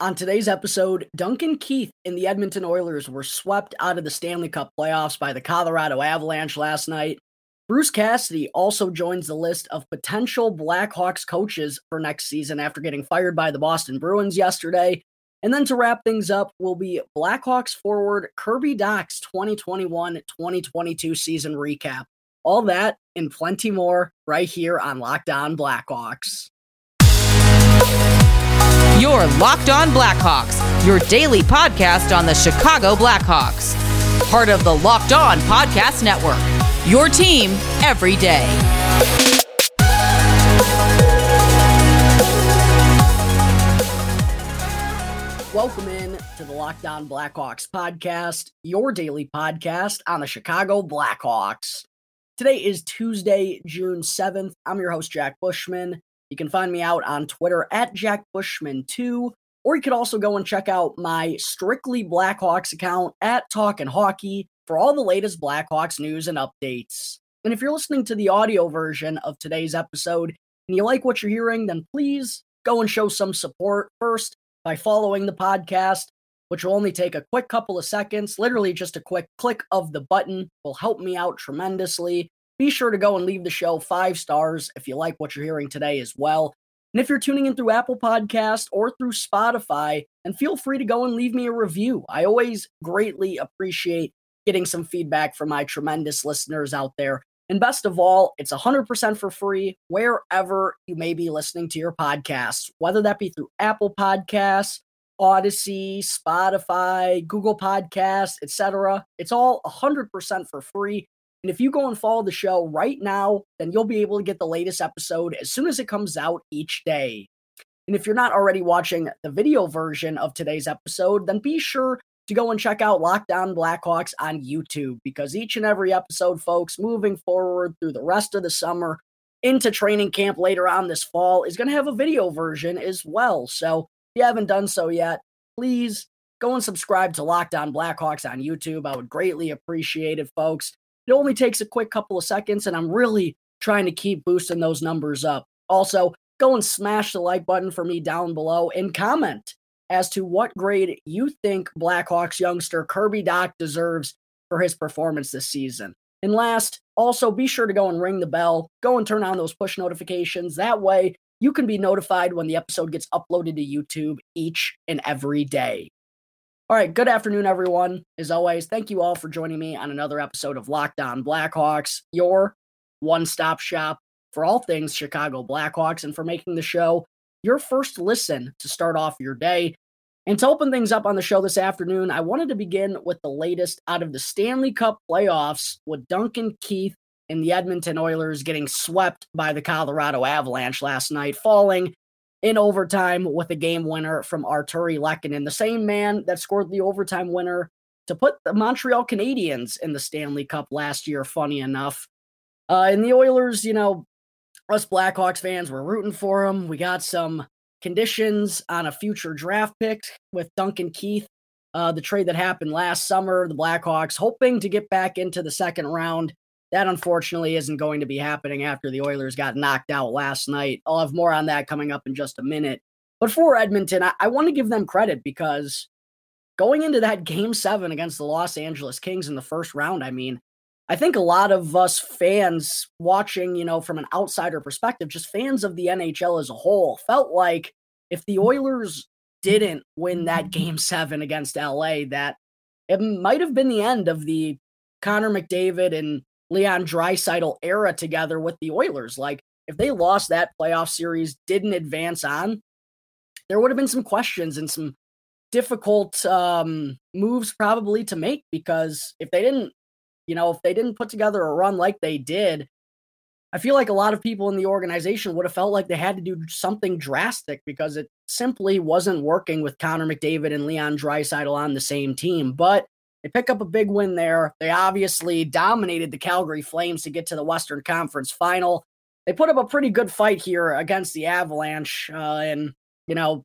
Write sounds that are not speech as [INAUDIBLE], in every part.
On today's episode, Duncan Keith and the Edmonton Oilers were swept out of the Stanley Cup playoffs by the Colorado Avalanche last night. Bruce Cassidy also joins the list of potential Blackhawks coaches for next season after getting fired by the Boston Bruins yesterday. And then to wrap things up will be Blackhawks forward Kirby Dach's 2021 2022 season recap. All that and plenty more right here on Locked On Blackhawks. Your Locked On Blackhawks, your daily podcast on the Chicago Blackhawks. Part of the Locked On Podcast Network. Your team every day. Welcome in to the Locked On Blackhawks podcast, your daily podcast on the Chicago Blackhawks. Today is Tuesday, June 7th. I'm your host, Jack Bushman. You can find me out on Twitter at Jack Bushman2, or you could also go and check out my Strictly Blackhawks account at Talkin' Hockey for all the latest Blackhawks news and updates. And if you're listening to the audio version of today's episode and you like what you're hearing, then please go and show some support first by following the podcast, which will only take a quick couple of seconds. Literally, just a quick click of the button will help me out tremendously. Be sure to go and leave the show five stars if you like what you're hearing today as well. And if you're tuning in through Apple Podcast or through Spotify, and feel free to go and leave me a review. I always greatly appreciate getting some feedback from my tremendous listeners out there. And best of all, it's 100% for free wherever you may be listening to your podcasts, whether that be through Apple Podcasts, Odyssey, Spotify, Google Podcasts, etc. It's all 100% for free. And if you go and follow the show right now, then you'll be able to get the latest episode as soon as it comes out each day. And if you're not already watching the video version of today's episode, then be sure to go and check out Locked On Blackhawks on YouTube because each and every episode, folks, moving forward through the rest of the summer into training camp later on this fall, is going to have a video version as well. So if you haven't done so yet, please go and subscribe to Locked On Blackhawks on YouTube. I would greatly appreciate it, folks. It only takes a quick couple of seconds, and I'm really trying to keep boosting those numbers up. Also, go and smash the like button for me down below and comment as to what grade you think Blackhawks youngster Kirby Dach deserves for his performance this season. And last, also be sure to go and ring the bell, go and turn on those push notifications. That way, you can be notified when the episode gets uploaded to YouTube each and every day. All right, good afternoon, everyone. As always, thank you all for joining me on another episode of Locked On Blackhawks, your one stop shop for all things Chicago Blackhawks, and for making the show your first listen to start off your day. And to open things up on the show this afternoon, I wanted to begin with the latest out of the Stanley Cup playoffs with Duncan Keith and the Edmonton Oilers getting swept by the Colorado Avalanche last night, falling in overtime with a game winner from Artturi Lehkonen, the same man that scored the overtime winner to put the Montreal Canadiens in the Stanley Cup last year, funny enough. Uh, and the Oilers, you know, us Blackhawks fans, we're rooting for them. We got some conditions on a future draft pick with Duncan Keith. Uh, the trade that happened last summer, the Blackhawks hoping to get back into the second round. That unfortunately isn't going to be happening after the Oilers got knocked out last night. I'll have more on that coming up in just a minute. But for Edmonton, I, I want to give them credit because going into that game seven against the Los Angeles Kings in the first round, I mean, I think a lot of us fans watching, you know, from an outsider perspective, just fans of the NHL as a whole, felt like if the Oilers didn't win that game seven against LA, that it might have been the end of the Connor McDavid and Leon Draisaitl era together with the Oilers. Like if they lost that playoff series, didn't advance on, there would have been some questions and some difficult um, moves probably to make because if they didn't, you know, if they didn't put together a run like they did, I feel like a lot of people in the organization would have felt like they had to do something drastic because it simply wasn't working with Connor McDavid and Leon Draisaitl on the same team. But they pick up a big win there. They obviously dominated the Calgary Flames to get to the Western Conference final. They put up a pretty good fight here against the Avalanche uh, and, you know,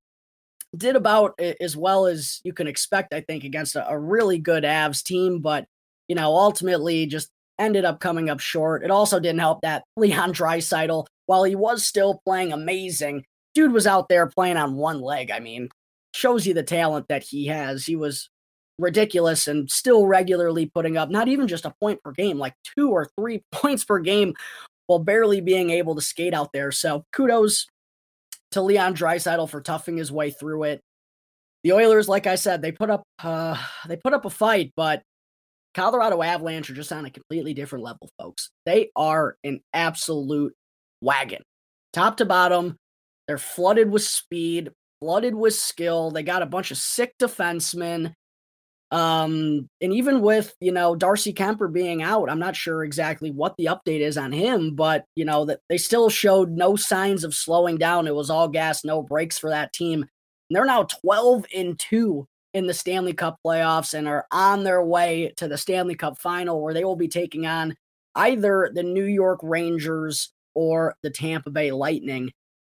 did about as well as you can expect, I think, against a, a really good Avs team. But, you know, ultimately just ended up coming up short. It also didn't help that [LAUGHS] Leon Draisaitl, while he was still playing amazing, dude was out there playing on one leg. I mean, shows you the talent that he has. He was ridiculous and still regularly putting up not even just a point per game, like two or three [LAUGHS] points per game while barely being able to skate out there. So kudos to Leon Draisaitl for toughing his way through it. The Oilers, like I said, they put up uh, they put up a fight, but Colorado Avalanche are just on a completely different level, folks. They are an absolute wagon, top to bottom. They're flooded with speed, flooded with skill. They got a bunch of sick defensemen. Um, and even with, you know, Darcy Kuemper being out, I'm not sure exactly what the update is on him, but you know, that they still showed no signs of slowing down. It was all gas, no brakes for that team. And they're now 12 and 2 in the Stanley Cup playoffs and are on their way to the Stanley Cup final where they will be taking on either the New York Rangers or the Tampa Bay Lightning.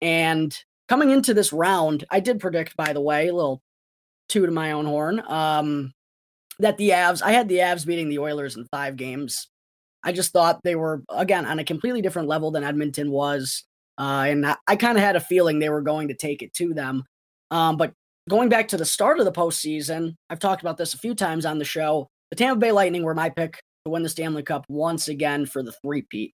And coming into this round, I did predict, by the way, a little two to my own horn. Um, that the Avs, I had the Avs beating the Oilers in five games. I just thought they were, again, on a completely different level than Edmonton was. Uh, and I, I kind of had a feeling they were going to take it to them. Um, but going back to the start of the postseason, I've talked about this a few times on the show. The Tampa Bay Lightning were my pick to win the Stanley Cup once again for the three-peat.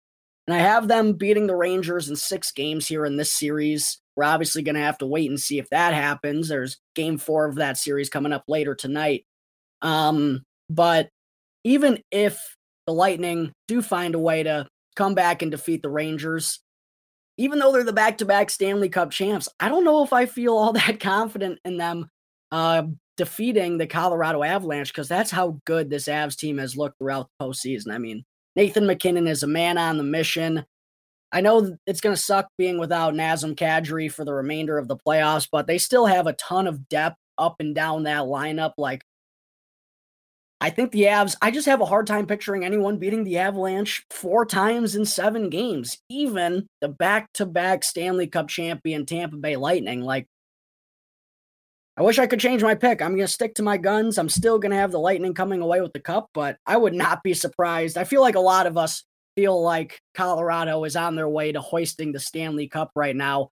And I have them beating the Rangers in six games here in this series. We're obviously going to have to wait and see if that happens. There's game four of that series coming up later tonight. Um, but even if the Lightning do find a way to come back and defeat the Rangers, even though they're the back to back Stanley Cup champs, I don't know if I feel all [LAUGHS] that confident in them uh, defeating the Colorado Avalanche because that's how good this Avs team has looked throughout the postseason. I mean, Nathan MacKinnon is a man on the mission. I know it's going to suck being without Nazem Kadri for the remainder of the playoffs, but they still have a ton of depth up and down that lineup. Like I think the Avs, I just have a hard time picturing anyone beating the Avalanche four times in seven games, even the back to back Stanley Cup champion Tampa Bay Lightning. Like, I wish I could change my pick. I'm going to stick to my guns. I'm still going to have the Lightning coming away with the cup, but I would not be surprised. I feel like a lot of us feel like Colorado is on their way to hoisting the Stanley Cup right now.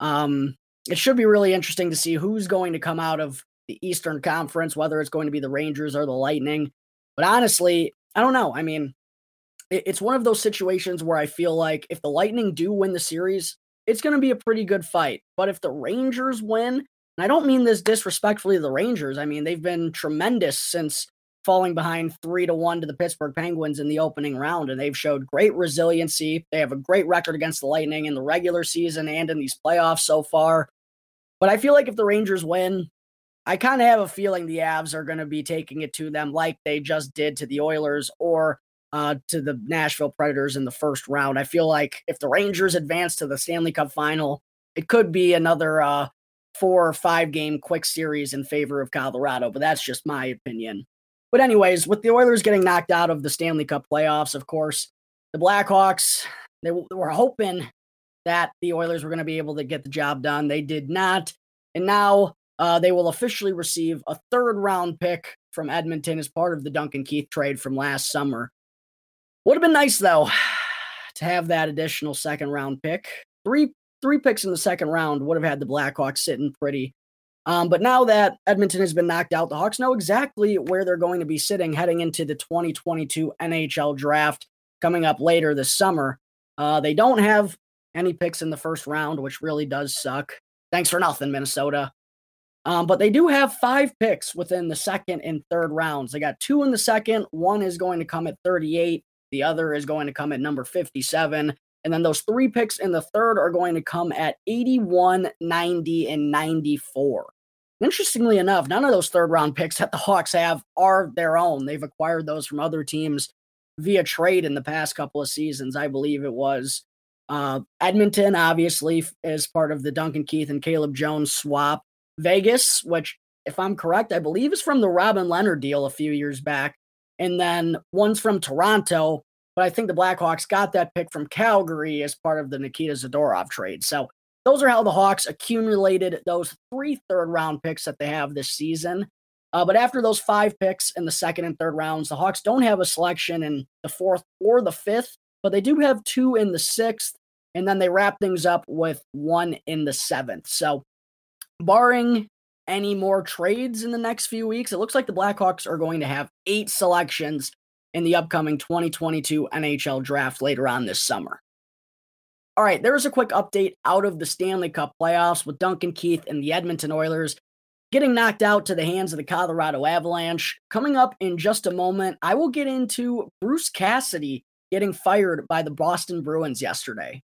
Um, it should be really interesting to see who's going to come out of the Eastern Conference, whether it's going to be the Rangers or the Lightning. But honestly, I don't know. I mean, it's one of those situations where I feel like if the Lightning do win the series, it's going to be a pretty good fight. But if the Rangers win, and I don't mean this disrespectfully to the Rangers, I mean, they've been tremendous since falling behind three to one to the Pittsburgh Penguins in the opening round, and they've showed great resiliency. They have a great record against the Lightning in the regular season and in these playoffs so far. But I feel like if the Rangers win, I kind of have a feeling the Avs are going to be taking it to them like they just did to the Oilers or uh, to the Nashville Predators in the first round. I feel like if the Rangers advance to the Stanley Cup final, it could be another uh, four or five game quick series in favor of Colorado, but that's just my opinion. But, anyways, with the Oilers getting knocked out of the Stanley Cup playoffs, of course, the Blackhawks, they were hoping that the Oilers were going to be able to get the job done. They did not. And now uh, they will officially receive a third round pick from Edmonton as part of the Duncan Keith trade from last summer. Would have been nice though to have that additional second round pick. Three three picks in the second round would have had the Blackhawks sitting pretty. Um, but now that Edmonton has been knocked out, the Hawks know exactly where they're going to be sitting heading into the 2022 NHL draft coming up later this summer. Uh, they don't have any picks in the first round, which really does suck. Thanks for nothing, Minnesota. Um, but they do have five picks within the second and third rounds. They got two in the second. One is going to come at 38. The other is going to come at number 57. And then those three picks in the third are going to come at 81, 90, and 94. Interestingly enough, none of those third round picks that the Hawks have are their own. They've acquired those from other teams via trade in the past couple of seasons. I believe it was uh, Edmonton, obviously, as part of the Duncan Keith and Caleb Jones swap. Vegas, which, if I'm correct, I believe is from the Robin Lehner deal a few years back. And then one's from Toronto, but I think the Blackhawks got that pick from Calgary as part of the Nikita Zadorov trade. So those are how the Hawks accumulated those three third round picks that they have this season. Uh, but after those five picks in the second and third rounds, the Hawks don't have a selection in the fourth or the fifth, but they do have two in the sixth. And then they wrap things up with one in the seventh. So barring any more trades in the next few weeks. It looks like the Blackhawks are going to have eight selections in the upcoming 2022 NHL draft later on this summer. All right, there's a quick update out of the Stanley Cup playoffs with Duncan Keith and the Edmonton Oilers getting knocked out to the hands of the Colorado Avalanche. Coming up in just a moment, I will get into Bruce Cassidy getting fired by the Boston Bruins yesterday.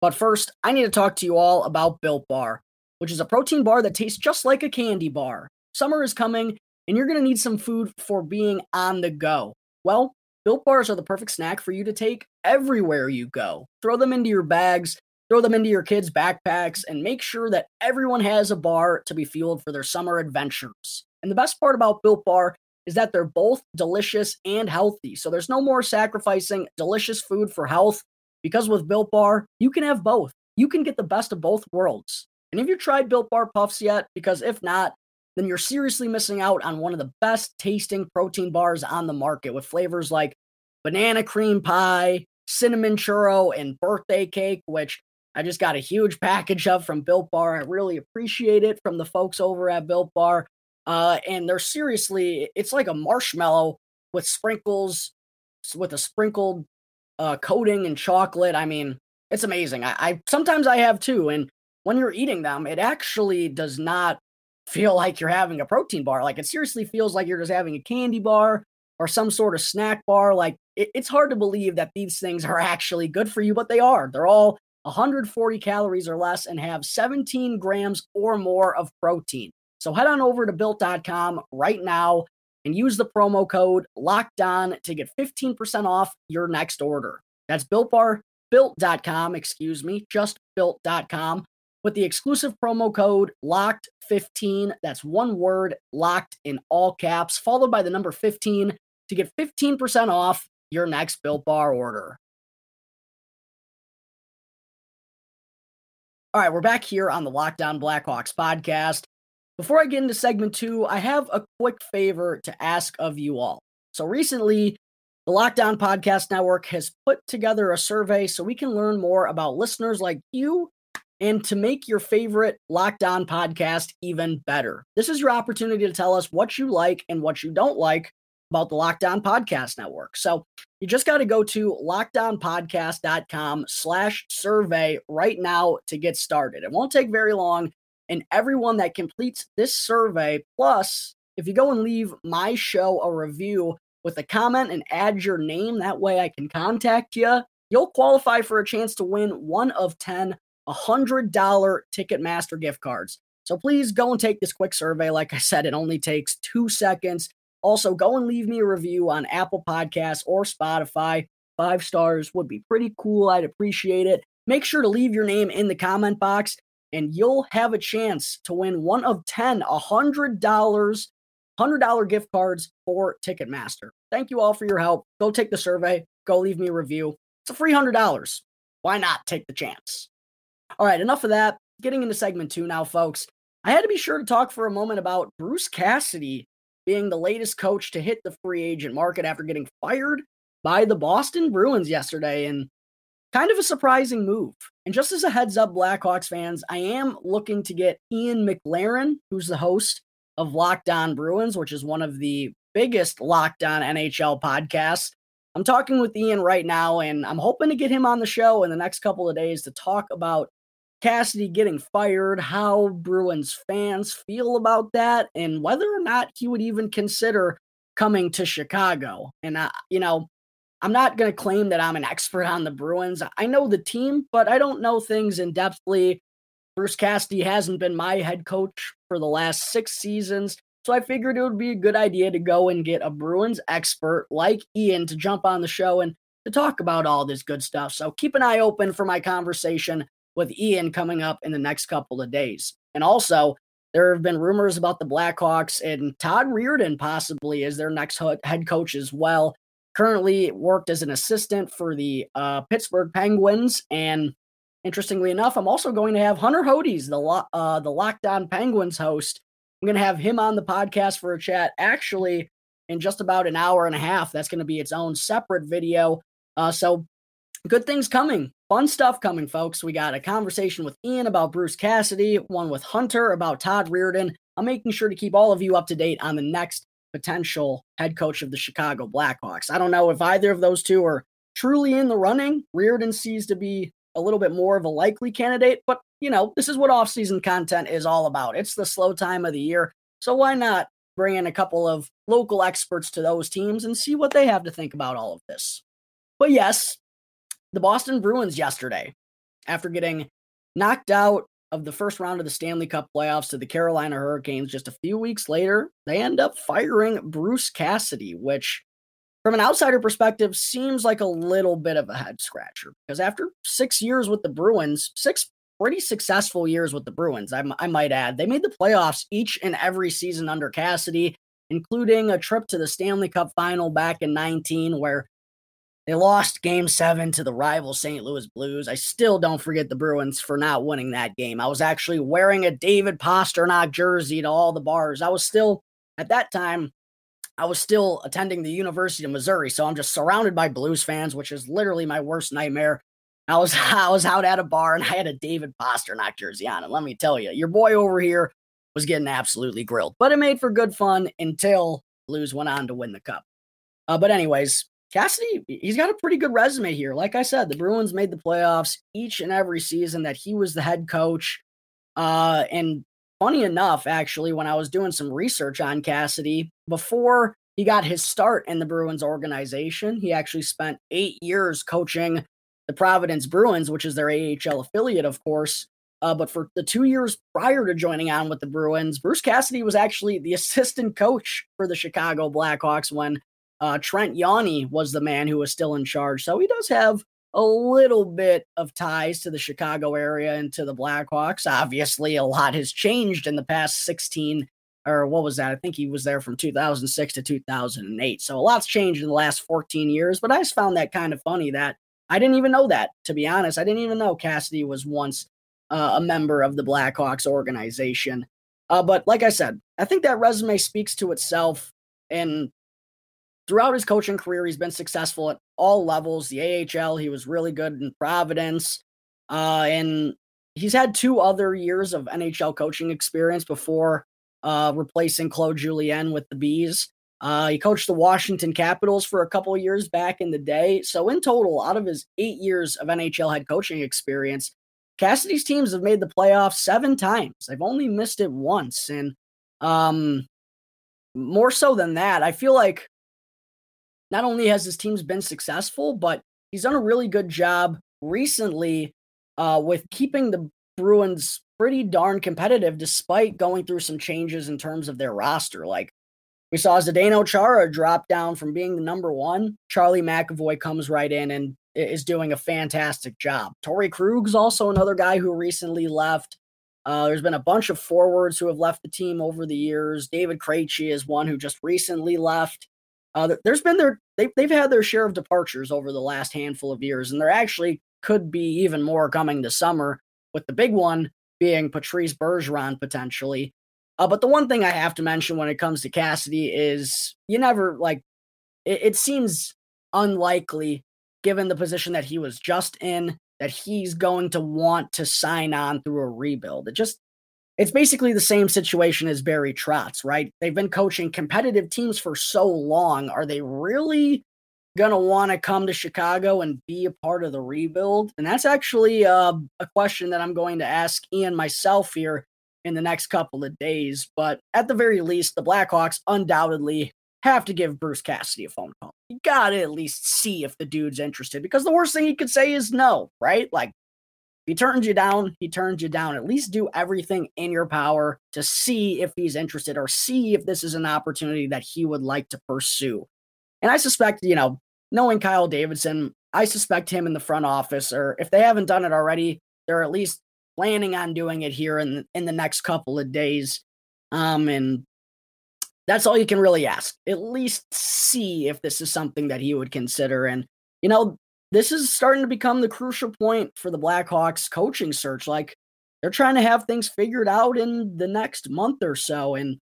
But first, I need to talk to you all about Built Bar, which is a protein bar that tastes just like a candy bar. Summer is coming, and you're going to need some food for being on the go. Well, Built bars are the perfect snack for you to take everywhere you go. Throw them into your bags, throw them into your kids' backpacks, and make sure that everyone has a bar to be fueled for their summer adventures. And the best part about Built Bar is that they're both delicious and healthy. So there's no more sacrificing delicious food for health because with Built Bar, you can have both. You can get the best of both worlds. And have you tried Built Bar Puffs yet? Because if not, then you're seriously missing out on one of the best tasting protein bars on the market with flavors like banana cream pie, cinnamon churro, and birthday cake, which I just got a huge package of from Built Bar. I really appreciate it from the folks over at Built Bar. Uh, and they're seriously, it's like a marshmallow with sprinkles, with a sprinkled uh, coating and chocolate. I mean, it's amazing. I, I sometimes I have two, and when you're eating them, it actually does not feel like you're having a protein bar. Like it seriously feels like you're just having a candy bar or some sort of snack bar. Like it, it's hard to believe that these things are actually good for you, but they are. They're all 140 calories or less and have 17 grams or more of protein. So head on over to built.com right now and use the promo code locked on to get 15% off your next order. That's built bar built.com, excuse me, just built.com with the exclusive promo code locked15. That's one word locked in all caps, followed by the number 15 to get 15% off your next built bar order. All right, we're back here on the Locked On Blackhawks podcast. Before I get into segment two, I have a quick favor to ask of you all. So recently, the Locked On Podcast Network has put together a survey so we can learn more about listeners like you and to make your favorite Locked On podcast even better. This is your opportunity to tell us what you like and what you don't like about the Locked On Podcast Network. So you just got to go to lockedonpodcast.com slash survey right now to get started. It won't take very long. And everyone that completes this survey, plus if you go and leave my show a review with a comment and add your name, that way I can contact you, you'll qualify for a chance to win one of 10 $100 Ticketmaster gift cards. So please go and take this quick survey. Like I said, it only takes two seconds. Also, go and leave me a review on Apple Podcasts or Spotify. Five stars would be pretty cool. I'd appreciate it. Make sure to leave your name in the comment box, and you'll have a chance to win one of 10 $100, $100 gift cards for Ticketmaster. Thank you all for your help. Go take the survey, go leave me a review. It's a free $100. Why not take the chance? All right, enough of that. Getting into segment two now, folks. I had to be sure to talk for a moment about Bruce Cassidy being the latest coach to hit the free agent market after getting fired by the Boston Bruins yesterday. And kind of a surprising move. And just as a heads up, Blackhawks fans, I am looking to get Ian McLaren, who's the host of Locked On Bruins, which is one of the biggest Locked On NHL podcasts. I'm talking with Ian right now, and I'm hoping to get him on the show in the next couple of days to talk about Cassidy getting fired, how Bruins fans feel about that, and whether or not he would even consider coming to Chicago. And, I, you know, I'm not going to claim that I'm an expert on the Bruins. I know the team, but I don't know things in depthly. Bruce Cassidy hasn't been my head coach for the last six seasons. So I figured it would be a good idea to go and get a Bruins expert like Ian to jump on the show and to talk about all this good stuff. So keep an eye open for my conversation with Ian coming up in the next couple of days. And also, there have been rumors about the Blackhawks and Todd Reirden possibly as their next head coach as well. Currently worked as an assistant for the uh, Pittsburgh Penguins. And interestingly enough, I'm also going to have Hunter Hodes, the, lo- uh, the Locked On Penguins host. I'm going to have him on the podcast for a chat actually in just about an hour and a half. That's going to be its own separate video. Uh, so good things coming fun stuff coming, folks. We got a conversation with Ian about Bruce Cassidy, one with Hunter about Todd Reirden. I'm making sure to keep all of you up to date on the next potential head coach of the Chicago Blackhawks. I don't know if either of those two are truly in the running. Reirden seems to be a little bit more of a likely candidate, but you know, this is what offseason content is all about. It's the slow time of the year. So why not bring in a couple of local experts to those teams and see what they have to think about all of this? But yes, the Boston Bruins yesterday, after getting knocked out of the first round of the Stanley Cup playoffs to the Carolina Hurricanes just a few weeks later, they end up firing Bruce Cassidy, which from an outsider perspective seems like a little bit of a head scratcher because after six years with the Bruins, six pretty successful years with the Bruins, I, I might add, they made the playoffs each and every season under Cassidy, including a trip to the Stanley Cup final back in 19 where they lost game seven to the rival St. Louis Blues. I still don't forget the Bruins for not winning that game. I was actually wearing a David Pastrnak jersey to all the bars. I was still, at that time, I was still attending the University of Missouri. So I'm just surrounded by Blues fans, which is literally my worst nightmare. I was [LAUGHS] I was out at a bar and I had a David Pastrnak jersey on. And let me tell you, your boy over here was getting absolutely grilled. But it made for good fun until Blues went on to win the cup. Uh, but anyways, Cassidy, he's got a pretty good resume here. Like I said, the Bruins made the playoffs each and every season that he was the head coach. Uh, and funny enough, actually, when I was doing some research on Cassidy, before he got his start in the Bruins organization, he actually spent eight years coaching the Providence Bruins, which is their AHL affiliate, of course. Uh, but for the two years prior to joining on with the Bruins, Bruce Cassidy was actually the [LAUGHS] assistant coach for the Chicago Blackhawks when uh, Trent Yawney was the man who was still in charge. So he does have a little bit of ties to the Chicago area and to the Blackhawks. Obviously, a lot has changed in the past 16 or what was that? I think he was there from 2006 to 2008. So a lot's changed in the last 14 years, but I just found that kind of funny that I didn't even know that, to be honest. I didn't even know Cassidy was once uh, a member of the Blackhawks organization. Uh, but like I said, I think that resume speaks to itself. And throughout his coaching career, he's been successful at all levels. The AHL, he was really good in Providence. Uh, and he's had two other years of NHL coaching experience before uh, replacing Claude Julien with the Bees. Uh, he coached the Washington Capitals for a couple years back in the day. So, in total, out of his eight years of NHL head coaching experience, Cassidy's teams have made the playoffs seven times. They've only missed it once. And um, more so than that, I feel like not only has his teams been successful, but he's done a really good job recently uh, with keeping the Bruins pretty darn competitive despite going through some changes in terms of their roster. Like we saw Zdeno Chara drop down from being the number one. Charlie McAvoy comes right in and is doing a fantastic job. Torey Krug's also another guy who recently left. Uh, there's been a bunch of forwards who have left the team over the years. David Krejci is one who just recently left. Uh, there's been their they've they've had their share of departures over the last handful of years, and there actually could be even more coming this summer. With the big one being Patrice Bergeron potentially. Uh, but the one thing I have to mention when it comes to Cassidy is you never like it, it seems unlikely given the position that he was just in that he's going to want to sign on through a rebuild. It just it's basically the same situation as Barry Trotz, right? They've been coaching competitive teams for so long. Are they really going to want to come to Chicago and be a part of the rebuild? And that's actually uh, a question that I'm going to ask Ian myself here in the next couple of days. But at the very least, the Blackhawks undoubtedly have to give Bruce Cassidy a phone call. You got to at least see if the dude's interested because the worst thing he could say is no, right? Like, he turns you down, he turns you down. At least do everything in your power to see if he's interested or see if this is an opportunity that he would like to pursue. And I suspect, you know, knowing Kyle Davidson, I suspect him in the front office, or if they haven't done it already, they're at least planning on doing it here in in the next couple of days. Um, and that's all you can really ask. At least see if this is something that he would consider. And you know, this is starting to become the crucial point for the Blackhawks coaching search. Like they're trying to have things figured out in the next month or so. And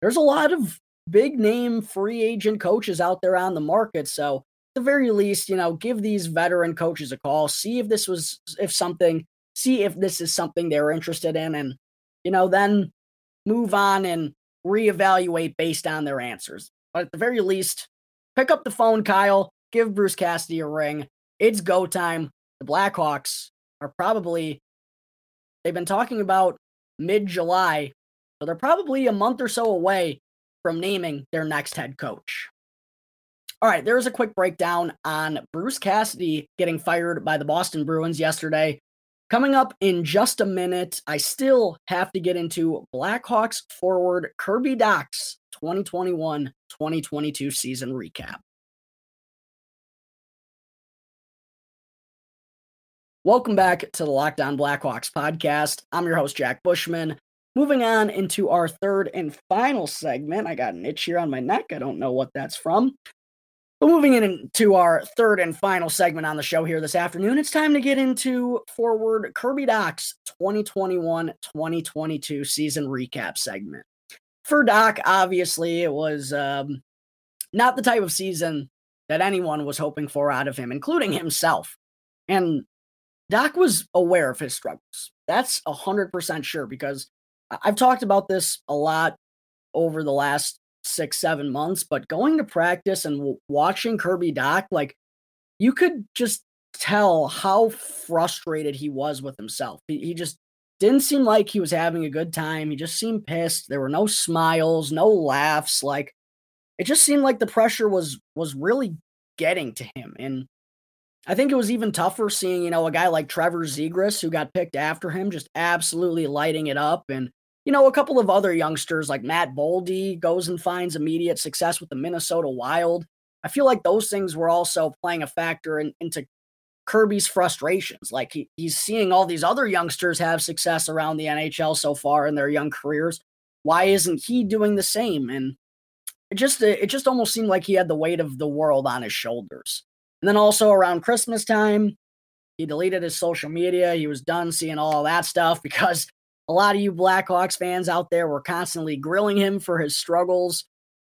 there's a lot of big name free agent coaches out there on the market. So at the very least, you know, give these veteran coaches a call, see if this was if something, see if this is something they're interested in, and you know, then move on and reevaluate based on their answers. But at the very least, pick up the phone, Kyle, give Bruce Cassidy a ring. It's go time. The Blackhawks are probably they've been talking about mid July, so they're probably a month or so away from naming their next head coach. All right, there's a quick breakdown on Bruce Cassidy getting fired by the Boston Bruins yesterday. Coming up in just a minute, I still have to get into Blackhawks forward Kirby Dach's 2021 2022 season recap. Welcome back to the Locked On Blackhawks podcast. I'm your host, Jack Bushman. Moving on into our third and final segment. I got an itch here on my neck. I don't know what that's from. But moving into our third and final segment on the show here this afternoon, it's time to get into forward Kirby Dach's 2021 2022 season recap segment. For Dach, obviously, it was um, not the type of season that anyone was hoping for out of him, including himself. And Dach was aware of his struggles. That's 100% sure because I've talked about this a lot over the last six, seven months, but going to practice and watching Kirby Dach, like you could just tell how frustrated he was with himself. He, he just didn't seem like he was having a good time. He just seemed pissed. There were no smiles, no laughs. Like it just seemed like the pressure was was really getting to him. And I think it was even tougher seeing, you know, a guy like Trevor Zegras who got picked after him just absolutely lighting it up and you know, a couple of other youngsters like Matt Boldy goes and finds immediate success with the Minnesota Wild. I feel like those things were also playing a factor in, into Kirby's frustrations. Like he, he's seeing all these other youngsters have success around the NHL so far in their young careers. Why isn't he doing the same? And it just it just almost seemed like he had the weight of the world on his shoulders. And then also around Christmas time, he deleted his social media. He was done seeing all that stuff [LAUGHS] because a lot of you Blackhawks fans out there were constantly grilling him for his struggles.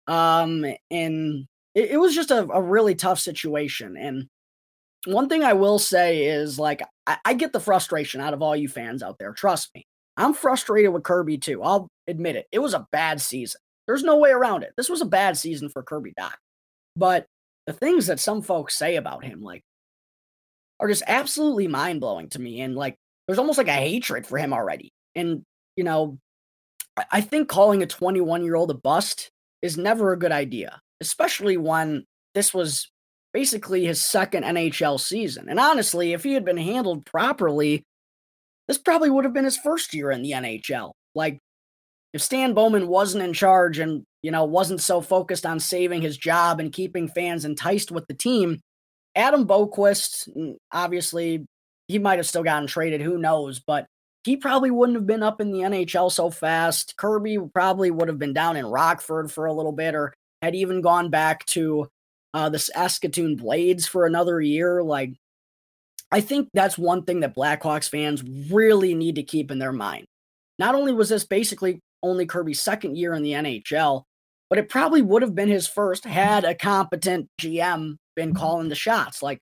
Um, and it, it was just a, a, really tough situation. And one thing I will say is like, I, I get the frustration out of all you fans out there. Trust me. I'm frustrated with Kirby too. I'll admit it. It was a bad season. There's no way around it. This was a bad season for Kirby Dach. But the things that some folks say about him, like, are just absolutely mind blowing to me. And like, there's almost like a hatred for him already. And, you know, I think calling a 21 year old a bust is never a good idea, especially when this was basically his second NHL season. And honestly, if he had been handled properly, this probably would have been his first year in the NHL. Like, if Stan Bowman wasn't in charge and, you know, wasn't so focused on saving his job and keeping fans enticed with the team, Adam Boqvist, mm, obviously, he might have still gotten traded. Who knows? But he probably wouldn't have been up in the NHL so fast. Kirby probably would have been down in Rockford for a little bit or had even gone back to uh, the Saskatoon Blades for another year. Like, I think that's one thing that Blackhawks fans really need to keep in their mind. Not only was this basically only Kirby's second year in the NHL, but it probably would have been his first had a competent GM been mm-hmm. calling the shots. Like,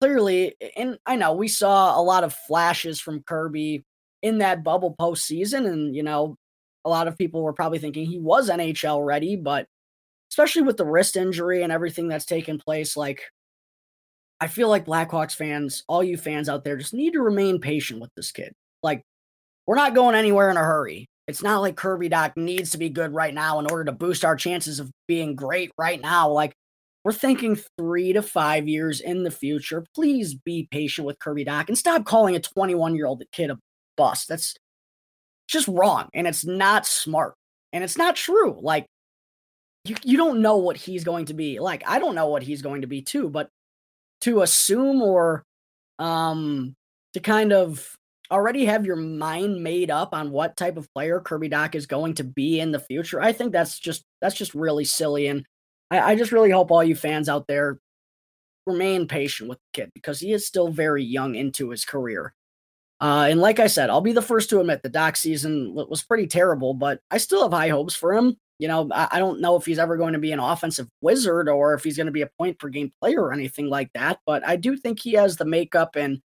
clearly, and I know we saw a lot of flashes from Kirby in that bubble postseason. And, you know, a lot of people were probably thinking he was NHL ready, but especially with the wrist injury and everything that's taken place, like, I feel like Blackhawks fans, all you fans out there, just need to remain patient with this kid. Like, we're not going anywhere in a hurry. It's not like Kirby Dach needs to be good right now in order to boost our chances of being great right now. Like, we're thinking three to five years in the future. Please be patient with Kirby Dach and stop calling a 21 year old kid a bust. That's just wrong and it's not smart and it's not true. Like you, you don't know what he's going to be. Like I don't know what he's going to be too, but to assume or um to kind of already have your mind made up on what type of player Kirby Dach is going to be in the future, I think that's just that's just really silly. And I, I just really hope all you fans out there remain patient with the kid because he is still very young into his career. Uh, and like I said, I'll be the first to admit the Dach season was pretty terrible, but I still have high hopes for him. You know, I, I don't know if he's ever going to be an offensive wizard or if he's going to be a point per game player or anything like that. But I do think he has the makeup and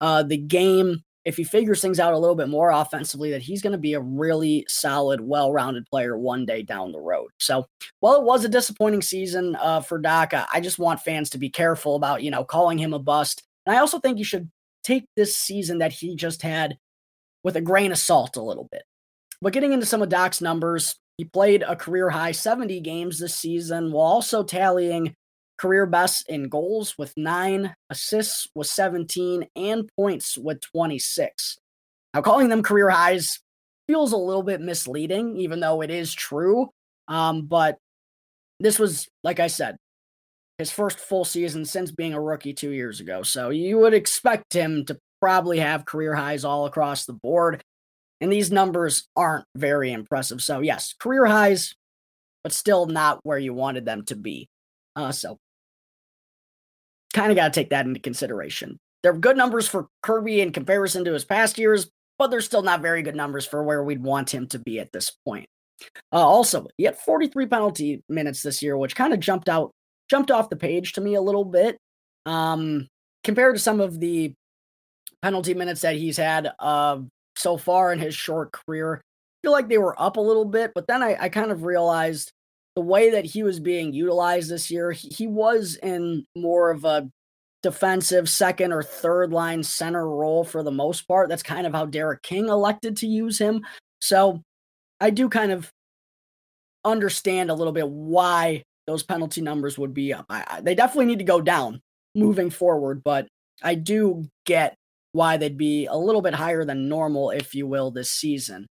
uh, the game if he figures things out a little bit more offensively, that he's going to be a really solid, well rounded player one day down the road. So, while it was a disappointing season uh, for Dach, I just want fans to be careful about, you know, calling him a bust. And I also think you should take this season that he just had with a grain of salt a little bit. But getting into some of Dach's numbers, he played a career high 70 games this season while also tallying career best in goals with nine, assists with 17, and points with 26. Now, calling them career highs feels a little bit misleading, even though it is true. Um, but this was, like I said, his first full season since being a rookie two years ago. So you would expect him to probably have career highs all across the board. And these numbers aren't very impressive. So, yes, career highs, but still not where you wanted them to be. Uh, so kind of got to take that into consideration. They're good numbers for Kirby in comparison to his past years, but they're still not very good numbers for where we'd want him to be at this point. Uh, also, he had 43 penalty minutes this year, which kind of jumped out, jumped off the page to me a little bit, um, compared to some of the penalty minutes that he's had uh, so far in his short career. I feel like they were up a little bit, but then I, I kind of realized the way that he was being utilized this year, he, he was in more of a defensive second or third line center role for the most part. That's kind of how Derek King elected to use him. So I do kind of understand a little bit why those penalty numbers would be up. I, I, they definitely need to go down moving forward, but I do get why they'd be a little bit higher than normal, if you will, this season.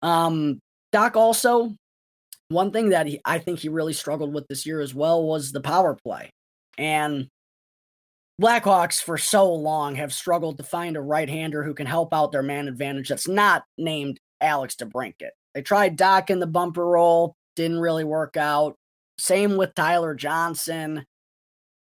Um, Dach also one thing that he, I think he really struggled with this year as well was the power play. And Blackhawks for so long have struggled to find a right hander who can help out their man advantage that's not named Alex DeBrincat. They tried Dach in the bumper role, didn't really work out. Same with Tyler Johnson.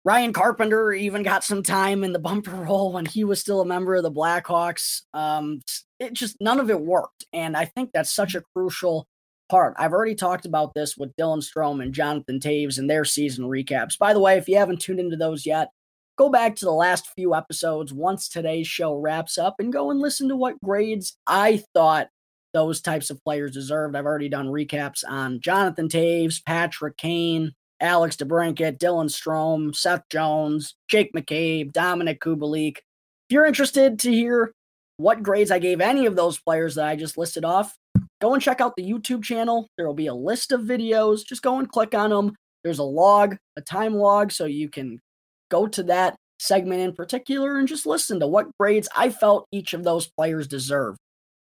Ryan Carpenter even got some time in the [LAUGHS] bumper role when he was still a member of the Blackhawks. Um, it just none of it worked, and I think that's such a crucial I've already talked about this with Dylan Strome and Jonathan Toews and their season recaps. By the way, if you haven't tuned into those yet, go back to the last few episodes once today's show wraps up and go and listen to what grades I thought those types of players deserved. I've already done recaps on Jonathan Toews, Patrick Kane, Alex DeBrincat, Dylan Strome, Seth Jones, Jake McCabe, Dominik Kubalik. If you're interested to hear what grades I gave any of those players that I just listed off, go and check out the YouTube channel. There will be a list of videos. Just go and click on them. There's a log, a time log, so you can go to that segment in particular and just listen to what grades I felt each of those players deserve.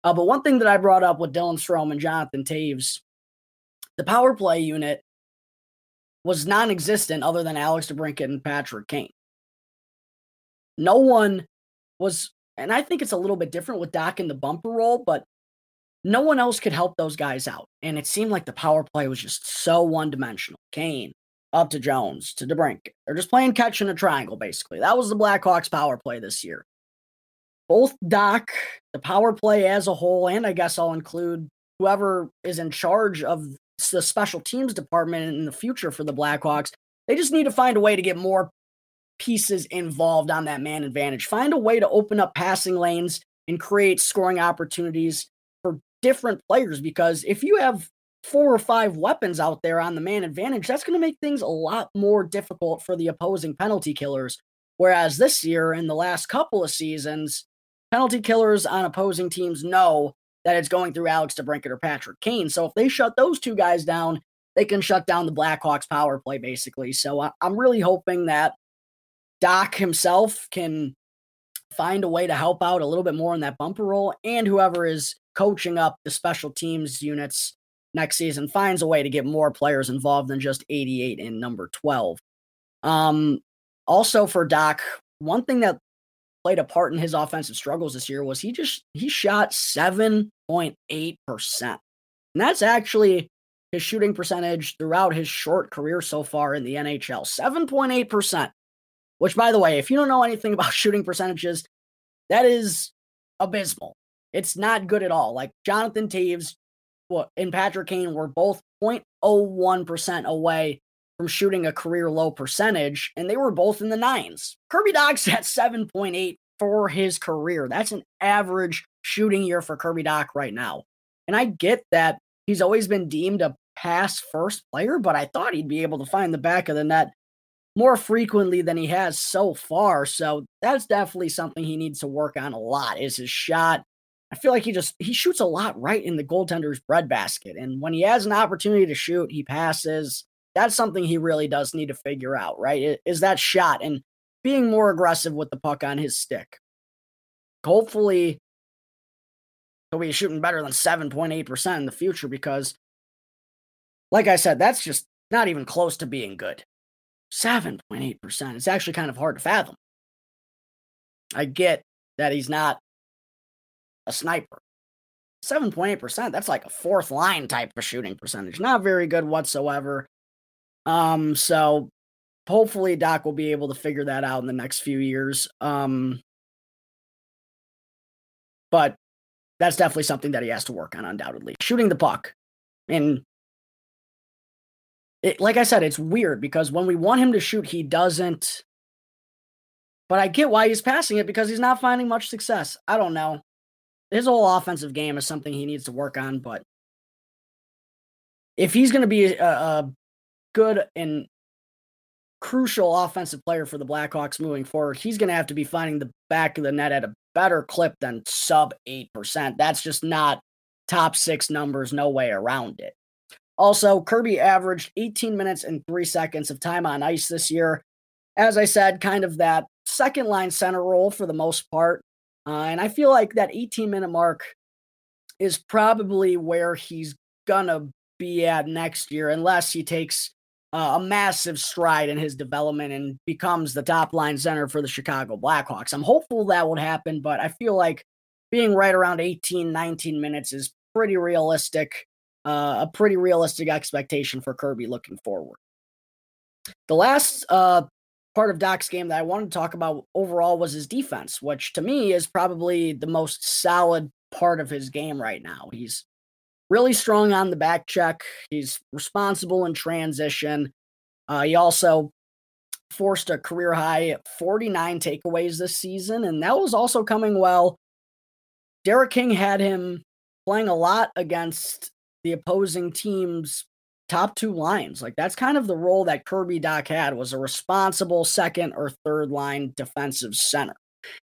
Uh, but one thing that I brought up with Dylan Strome and Jonathan Toews, the power play unit was non existent other than Alex DeBrincat and Patrick Kane. No one was, and I think it's a little bit different with Dach in the bumper role, but no one else could help those guys out. And it seemed like the power play was just so one dimensional. Kane, up to Jones, to DeBrink. They're just playing catch in a triangle, basically. That was the Blackhawks power play this year. Both Dach, the power play as a whole, and I guess I'll include whoever is in charge of the special teams department in the future for the Blackhawks, they just need to find a way to get more pieces involved on that man advantage. Find a way to open up passing lanes and create scoring opportunities different players because if you have four or five weapons out there on the man advantage, that's going to make things a lot more difficult for the opposing penalty killers. Whereas this year, in the last couple of seasons, penalty killers on opposing teams know that it's going through Alex DeBrincat or Patrick Kane. So if they shut those two guys down, they can shut down the Blackhawks power play, basically. So I- I'm really hoping that Dach himself can find a way to help out a little bit more in that bumper role and whoever is coaching up the special teams units next season finds a way to get more players involved than just 88 in number 12. Um, also for Dach, one thing that played a part in his offensive struggles this year was he just he shot 7.8%. And that's actually his shooting percentage throughout his short career so far in the NHL. 7.8%. Which by the way, if you don't know anything [LAUGHS] about shooting percentages, that is abysmal. It's not good at all. Like Jonathan Toews and Patrick Kane were both 0.01% away from shooting a career low percentage, and they were both in the nines. Kirby Dach's [LAUGHS] at 7.8 for his career. That's an average shooting year for Kirby Dach right now. And I get that he's always been deemed a pass first player, but I thought he'd be able to find the back of the net more frequently than he has so far. So that's definitely something he needs to work on a lot is his shot. I feel like he just he shoots a lot right in the goaltender's breadbasket. And when he has an opportunity to shoot, he passes. That's something he really does need to figure out, right? Is that shot and being more aggressive with the puck on his stick. Hopefully, he'll be shooting better than 7.8% in the future because, like I said, that's just not even close to being good. 7.8%. It's actually kind of hard to fathom. I get that he's not a sniper. 7.8%, that's like a fourth line type of shooting percentage. Not very good whatsoever. Um, so hopefully Dach will be able to figure that out in the next few years. Um, but that's definitely something that he has to work on, undoubtedly. Shooting the puck. And it, like I said, it's weird because when we want him to shoot, he doesn't. But I get why he's passing it because he's not finding much success. I don't know. His whole offensive game is something he needs to work on, but if he's going to be a, a good and crucial offensive player for the Blackhawks moving forward, he's going to have to be finding the back of the net at a better clip than sub 8%. That's just not top six numbers, no way around it. Also, Kirby averaged 18 minutes and three seconds of time on ice this year. As I said, kind of that second line center role for the most part. Uh, and I feel like that 18 minute mark is probably where he's to be at next year, unless he takes uh, a massive stride in his development and becomes the top line center for the Chicago Blackhawks. I'm hopeful that would happen, but I feel like being right around 18, 19 minutes is pretty realistic uh, a pretty realistic expectation for Kirby looking forward. The last uh, part of Dach's game that I wanted to talk about overall was his defense, which to me is probably the most solid part of his game right now. He's really strong on the back check. He's responsible in transition. Uh, he also forced a career high 49 takeaways this season, and that was also coming well. Derek King had him playing a lot against the opposing team's top two lines. Like that's kind of the role that Kirby Dach had was a responsible second or third line defensive center.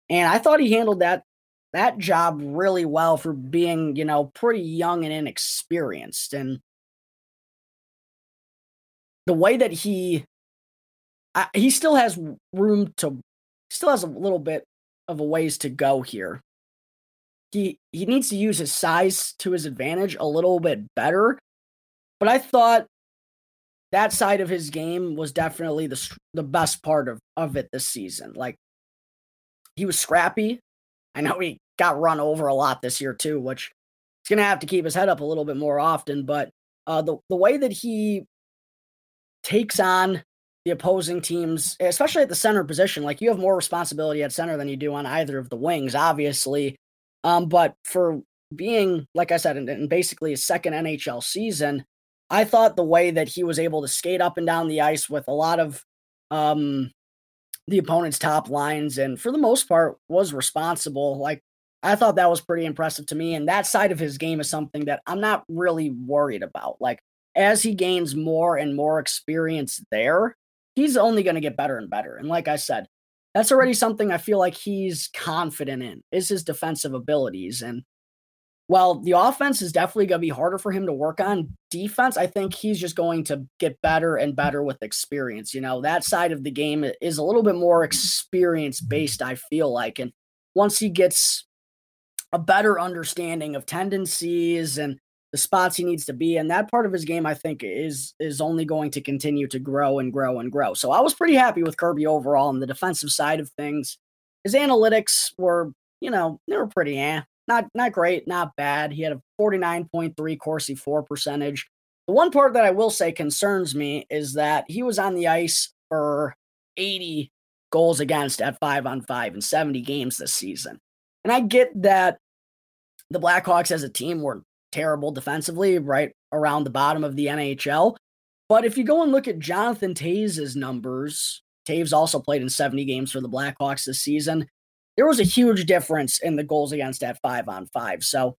And I thought he handled that that job really well for being, you know, pretty young and inexperienced. And the way that he I, he still has room to still has a little bit of a ways to go here he he needs to use his size to his advantage a little bit better. But I thought that side of his game was definitely the the best part of of it this season. Like he was scrappy. I know he got run over a lot this year too, which he's gonna have to keep his head up a little bit more often. But uh, the the way that he takes on the opposing teams, especially at the center position, like you have more responsibility at center than you do on either of the wings, obviously. Um, but for being, like I said, in, in basically a second NHL season, I thought the way that he was able to skate up and down the ice with a lot of um, the opponent's top lines and for the most part was responsible. Like I thought that was pretty impressive to me. And that side of his game is something that I'm not really worried about. Like as he gains more and more experience there, he's only going to get better and better. And like I said, that's already something I feel like he's confident in is his defensive abilities. And while the offense is definitely going to be harder for him to work on, defense, I think he's just going to get better and better with experience. You know, that side of the game is a little bit more experience based, I feel like. And once he gets a better understanding of tendencies and the spots he needs to be and that part of his game i think is is only going to continue to grow and grow and grow so i was pretty happy with kirby overall on the defensive side of things his analytics were you know they were pretty eh not not great not bad he had a 49.3 corsi for percentage the one part that i will say concerns me is that he was on the ice for 80 goals against at 5 on 5 in 70 games this season and i get that the blackhawks as a team were terrible defensively, right? around the bottom of the NHL. But if you go and look at Jonathan Toews' numbers, Toews also played in 70 games for the Blackhawks this season. There was a huge difference in the goals against at five on five. So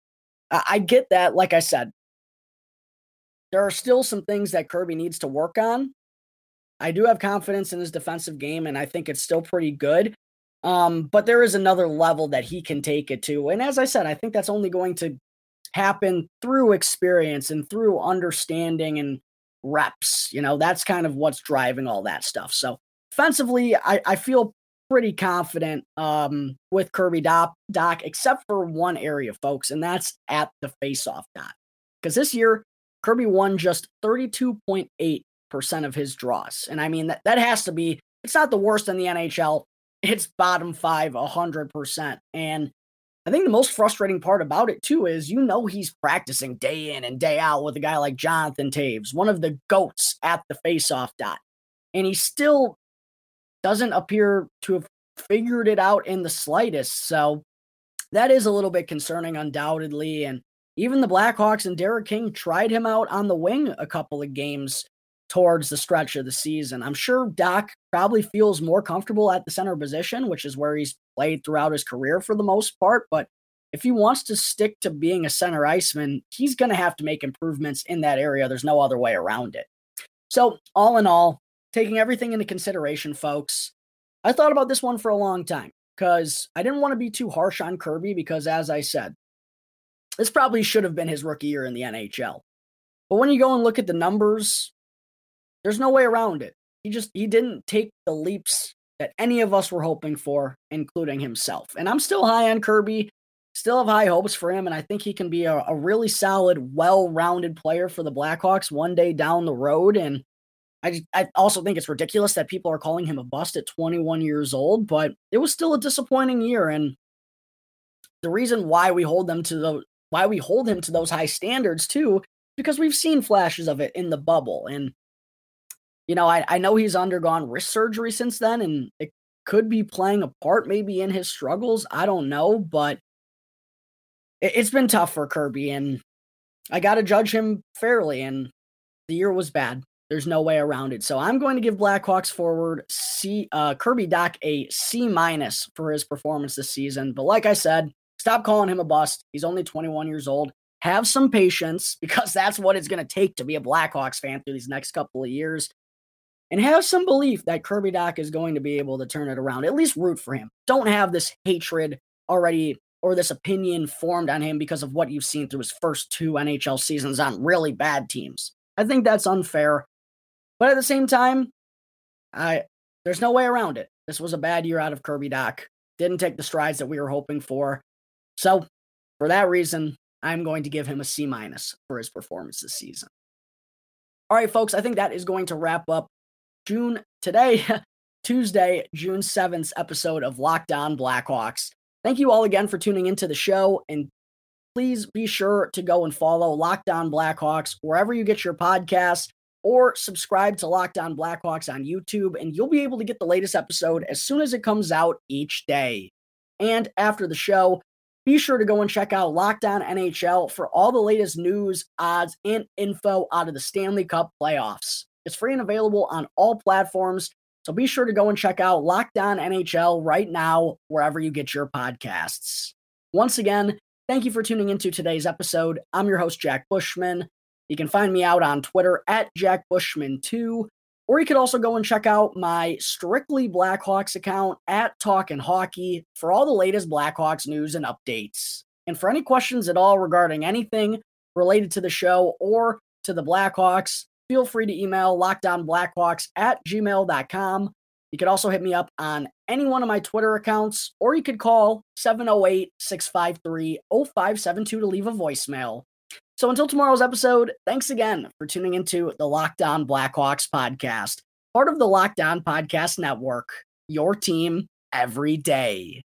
I, I get that. Like I said, there are still some things that Kirby needs to work on. I do have confidence in his defensive game, and I think it's still pretty good. Um, but there is another level that he can take it to. And as I said, I think that's only going to happen through experience and through understanding and reps. You know, that's kind of what's driving all that stuff. So offensively, I, I feel pretty confident um, with Kirby Dach, Dach, except for one area, folks, and that's at the faceoff dot. Because this year, Kirby won just 32.8% of his draws. And I mean, that, that has to be, it's not the worst in the NHL. It's bottom five, 100%. And I think the most frustrating part about it too is you know he's practicing day in and day out with a guy like Jonathan Toews, one of the goats at the faceoff dot. And he still doesn't appear to have figured it out in the slightest. So that is a little bit concerning, undoubtedly. And even the Blackhawks and Derek King tried him out on the wing a couple of games towards the stretch of the season. I'm sure Dach probably feels more comfortable at the center position, which is where he's played throughout his career for the most part. But if he wants to stick to being a center iceman, he's going to have to make improvements in that area. There's no other way around it. So, all in all, taking everything into consideration, folks, I thought about this one for a long time because I didn't want to be too harsh on Kirby because, as I said, this probably should have been his rookie year in the NHL. But when you go and look at the numbers, there's no way around it. He just he didn't take the leaps that any of us were hoping for, including himself. And I'm still high on Kirby, still have high hopes for him, and I think he can be a, a really solid, well-rounded player for the Blackhawks one day down the road. And I I also think it's ridiculous that people are calling him a bust at 21 years old, but it was still a disappointing year. And the reason why we hold them to the why we hold him to those high standards too, because we've seen flashes of it in the bubble. And you know, I, I know he's undergone wrist surgery since then, and it could be playing a part maybe in his struggles. I don't know, but it, it's been tough for Kirby, and I got to judge him fairly. And the year was bad. There's no way around it. So I'm going to give Blackhawks forward C uh, Kirby Dach a C minus for his performance this season. But like I said, stop calling him a bust. He's only 21 years old. Have some patience [LAUGHS] because that's what it's going to take to be a Blackhawks fan through these next couple of years and have some belief that Kirby Dach is going to be able to turn it around. At least root for him. Don't have this hatred already or this opinion formed on him because of what you've seen through his first two NHL seasons on really bad teams. I think that's unfair. But at the same time, I there's no way around it. This was a bad year out of Kirby Dach. Didn't take the strides that we were hoping for. So, for that reason, I'm going to give him a C minus for his performance this season. All right, folks, I think that is going to wrap up June today, [LAUGHS] Tuesday, June 7th episode of Locked On Blackhawks. Thank you all again for tuning into the show and please be sure to go and follow Locked On Blackhawks wherever you get your podcasts or subscribe to Locked On Blackhawks on YouTube and you'll be able to get the latest episode as soon as it comes out each day. And after the show, be sure to go and check out Locked On NHL for all the latest news, odds, and info out of the Stanley Cup playoffs. It's free and available on all platforms. So be sure to go and check out Locked On NHL right now, wherever you get your podcasts. Once again, thank you for tuning into today's episode. I'm your host, Jack Bushman. You can find me out on Twitter at Jack Bushman2, or you could also go and check out my Strictly Blackhawks account at Talkin' Hockey for all the latest Blackhawks news and updates. And for any questions at all regarding anything related to the show or to the Blackhawks, feel free to email lockdownblackhawks at gmail.com. You could also hit me up on any one of my Twitter accounts, or you could call 708 653 0572 to leave a voicemail. So until tomorrow's episode, thanks again for tuning into the Locked On Blackhawks podcast, part of the Locked On Podcast Network, your team every day.